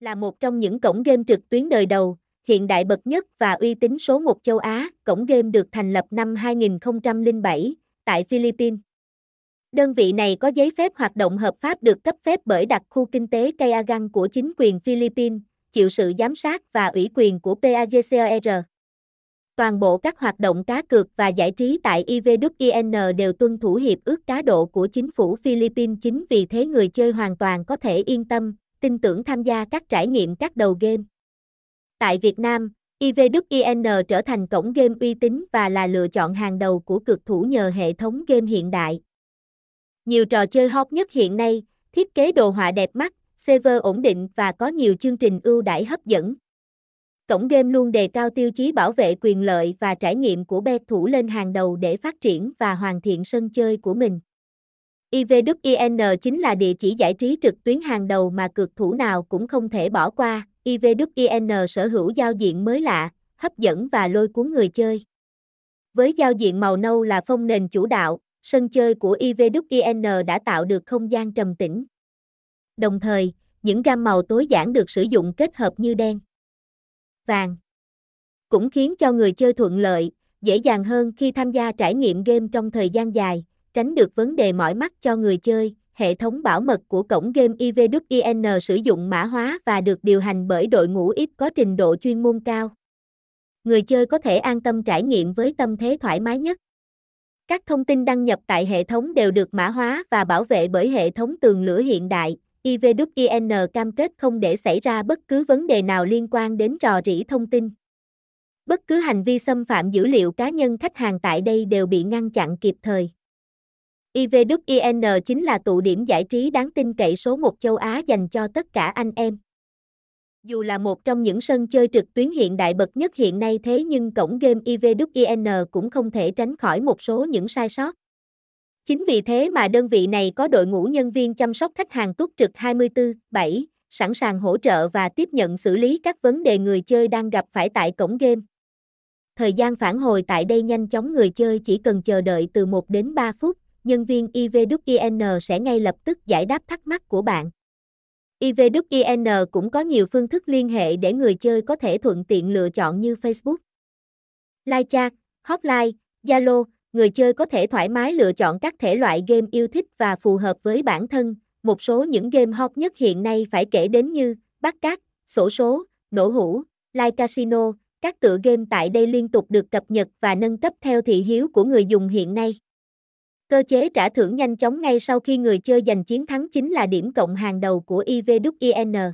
Là một trong những cổng game trực tuyến đời đầu, hiện đại bậc nhất và uy tín số 1 châu Á, cổng game được thành lập năm 2007 tại Philippines. Đơn vị này có giấy phép hoạt động hợp pháp được cấp phép bởi đặc khu kinh tế Kayagan của chính quyền Philippines, chịu sự giám sát và ủy quyền của PAGCOR. Toàn bộ các hoạt động cá cược và giải trí tại IVWIN đều tuân thủ hiệp ước cá độ của chính phủ Philippines chính vì thế người chơi hoàn toàn có thể yên tâm, tin tưởng tham gia các trải nghiệm các đầu game. Tại Việt Nam, IVWIN trở thành cổng game uy tín và là lựa chọn hàng đầu của cực thủ nhờ hệ thống game hiện đại. Nhiều trò chơi hot nhất hiện nay, thiết kế đồ họa đẹp mắt, server ổn định và có nhiều chương trình ưu đãi hấp dẫn. Cổng game luôn đề cao tiêu chí bảo vệ quyền lợi và trải nghiệm của bet thủ lên hàng đầu để phát triển và hoàn thiện sân chơi của mình. IVWIN chính là địa chỉ giải trí trực tuyến hàng đầu mà cực thủ nào cũng không thể bỏ qua. IVWIN sở hữu giao diện mới lạ, hấp dẫn và lôi cuốn người chơi. Với giao diện màu nâu là phông nền chủ đạo, sân chơi của IVWIN đã tạo được không gian trầm tĩnh. Đồng thời, những gam màu tối giản được sử dụng kết hợp như đen, vàng cũng khiến cho người chơi thuận lợi, dễ dàng hơn khi tham gia trải nghiệm game trong thời gian dài, tránh được vấn đề mỏi mắt cho người chơi. Hệ thống bảo mật của cổng game IVWIN sử dụng mã hóa và được điều hành bởi đội ngũ ít có trình độ chuyên môn cao. Người chơi có thể an tâm trải nghiệm với tâm thế thoải mái nhất. Các thông tin đăng nhập tại hệ thống đều được mã hóa và bảo vệ bởi hệ thống tường lửa hiện đại. IVWIN cam kết không để xảy ra bất cứ vấn đề nào liên quan đến rò rỉ thông tin. Bất cứ hành vi xâm phạm dữ liệu cá nhân khách hàng tại đây đều bị ngăn chặn kịp thời. IVWIN chính là tụ điểm giải trí đáng tin cậy số 1 châu Á dành cho tất cả anh em. Dù là một trong những sân chơi trực tuyến hiện đại bậc nhất hiện nay thế nhưng cổng game IVWIN cũng không thể tránh khỏi một số những sai sót. Chính vì thế mà đơn vị này có đội ngũ nhân viên chăm sóc khách hàng túc trực 24/7, sẵn sàng hỗ trợ và tiếp nhận xử lý các vấn đề người chơi đang gặp phải tại cổng game. Thời gian phản hồi tại đây nhanh chóng người chơi chỉ cần chờ đợi từ 1 đến 3 phút, nhân viên IVWIN sẽ ngay lập tức giải đáp thắc mắc của bạn. IVWIN cũng có nhiều phương thức liên hệ để người chơi có thể thuận tiện lựa chọn như Facebook, Live chat, Hotline, Zalo, người chơi có thể thoải mái lựa chọn các thể loại game yêu thích và phù hợp với bản thân. Một số những game hot nhất hiện nay phải kể đến như bắt cát, sổ số, nổ hũ, live casino, các tựa game tại đây liên tục được cập nhật và nâng cấp theo thị hiếu của người dùng hiện nay. Cơ chế trả thưởng nhanh chóng ngay sau khi người chơi giành chiến thắng chính là điểm cộng hàng đầu của IVWIN.